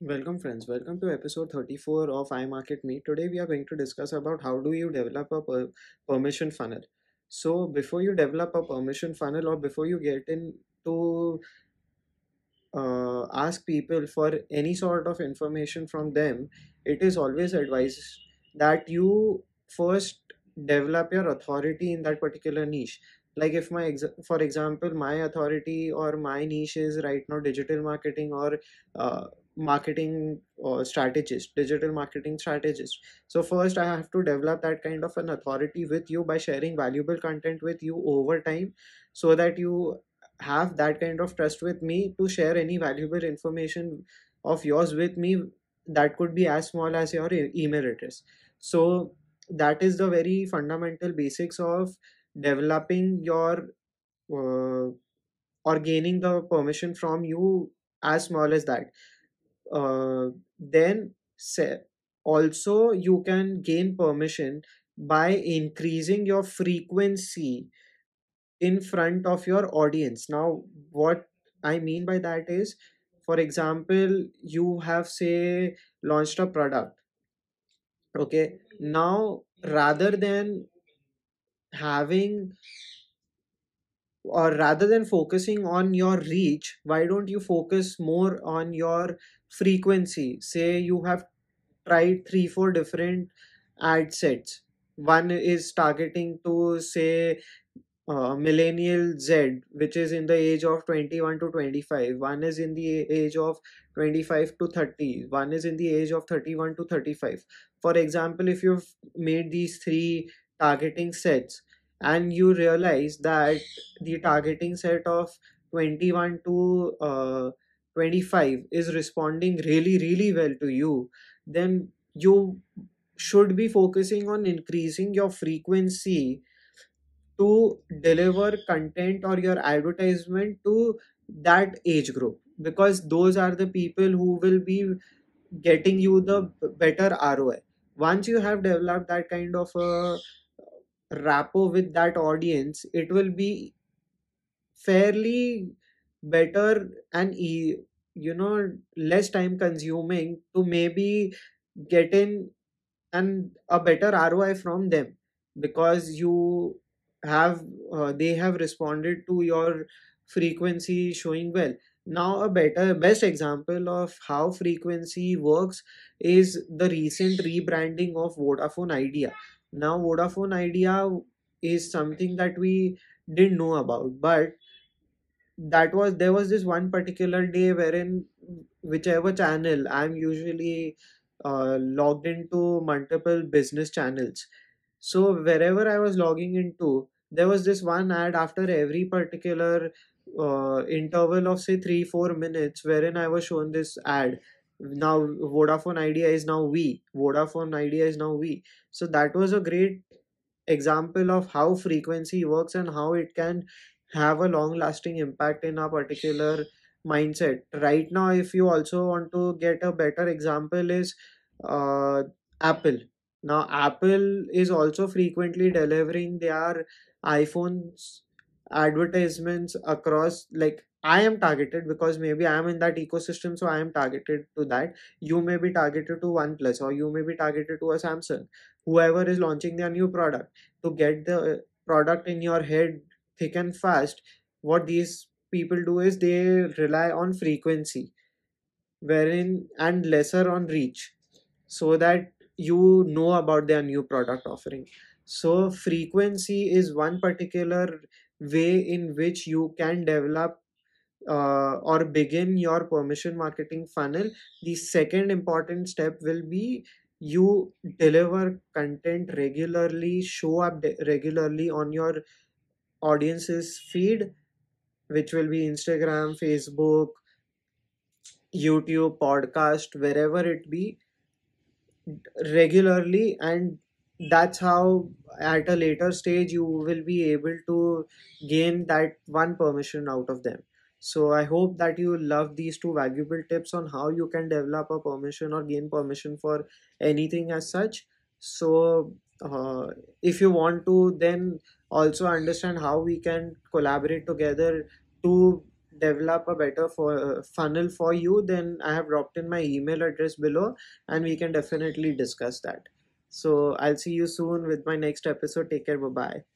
Welcome friends, welcome to episode 34 of iMarket Me. Today we are going to discuss about how do you develop a per- permission funnel. So before you develop a permission funnel or before you get into uh, ask people for any sort of information from them, it is always advised that you first develop your authority in that particular niche. Like if my ex- for example my authority or my niche is right now digital marketing or uh, marketing or strategist, digital marketing strategist. So first I have to develop that kind of an authority with you by sharing valuable content with you over time so that you have that kind of trust with me to share any valuable information of yours with me that could be as small as your email address so that is the very fundamental basics of developing your uh, or gaining the permission from you as small as that uh, then say, also you can gain permission by increasing your frequency in front of your audience. Now what i mean by that is for example you have say launched a product okay? Now rather than having or rather than focusing on your reach why don't you focus more on your frequency say you have tried three four different ad sets one is targeting to say uh, millennial Z, which is in the age of 21 to 25. One is in the age of 25 to 30. One is in the age of 31 to 35. For example, if you've made these three targeting sets and you realize that the targeting set of 21 to uh, 25 is responding really, really well to you, then you should be focusing on increasing your frequency to deliver content or your advertisement to that age group because those are the people who will be getting you the better ROI. Once you have developed that kind of a rapport with that audience, it will be fairly better and e- you know less time consuming to maybe get in and a better ROI from them because you have uh, they have responded to your frequency showing well. Now a better best example of how frequency works is the recent rebranding of Vodafone Idea. Now Vodafone Idea is something that we didn't know about, but that was there was this one particular day wherein whichever channel I'm usually uh, logged into multiple business channels. So wherever I was logging into, there was this one ad after every particular uh, interval of say three four minutes, wherein I was shown this ad. Now Vodafone Idea is now Vi. Vodafone Idea is now Vi. So that was a great example of how frequency works and how it can have a long lasting impact in a particular mindset right now if you also want to get a better example is uh, apple now apple is also frequently delivering their iphones advertisements across like i am targeted because maybe i am in that ecosystem so i am targeted to that. You may be targeted to oneplus or you may be targeted to a samsung. Whoever is launching their new product to get the uh, product in your head thick and fast what these people do is they rely on frequency wherein and lesser on reach so that you know about their new product offering. So frequency is one particular way in which you can develop uh, or begin your permission marketing funnel the second important step will be you deliver content regularly show up regularly on your audience's feed which will be instagram facebook youtube podcast wherever it be regularly and that's how at a later stage you will be able to gain that one permission out of them so i hope that you love these two valuable tips on how you can develop a permission or gain permission for anything as such so uh, if you want to then also understand how we can collaborate together to develop a better for, uh, funnel for you, then I have dropped in my email address below and we can definitely discuss that. So I'll see you soon with my next episode. Take care. Bye bye.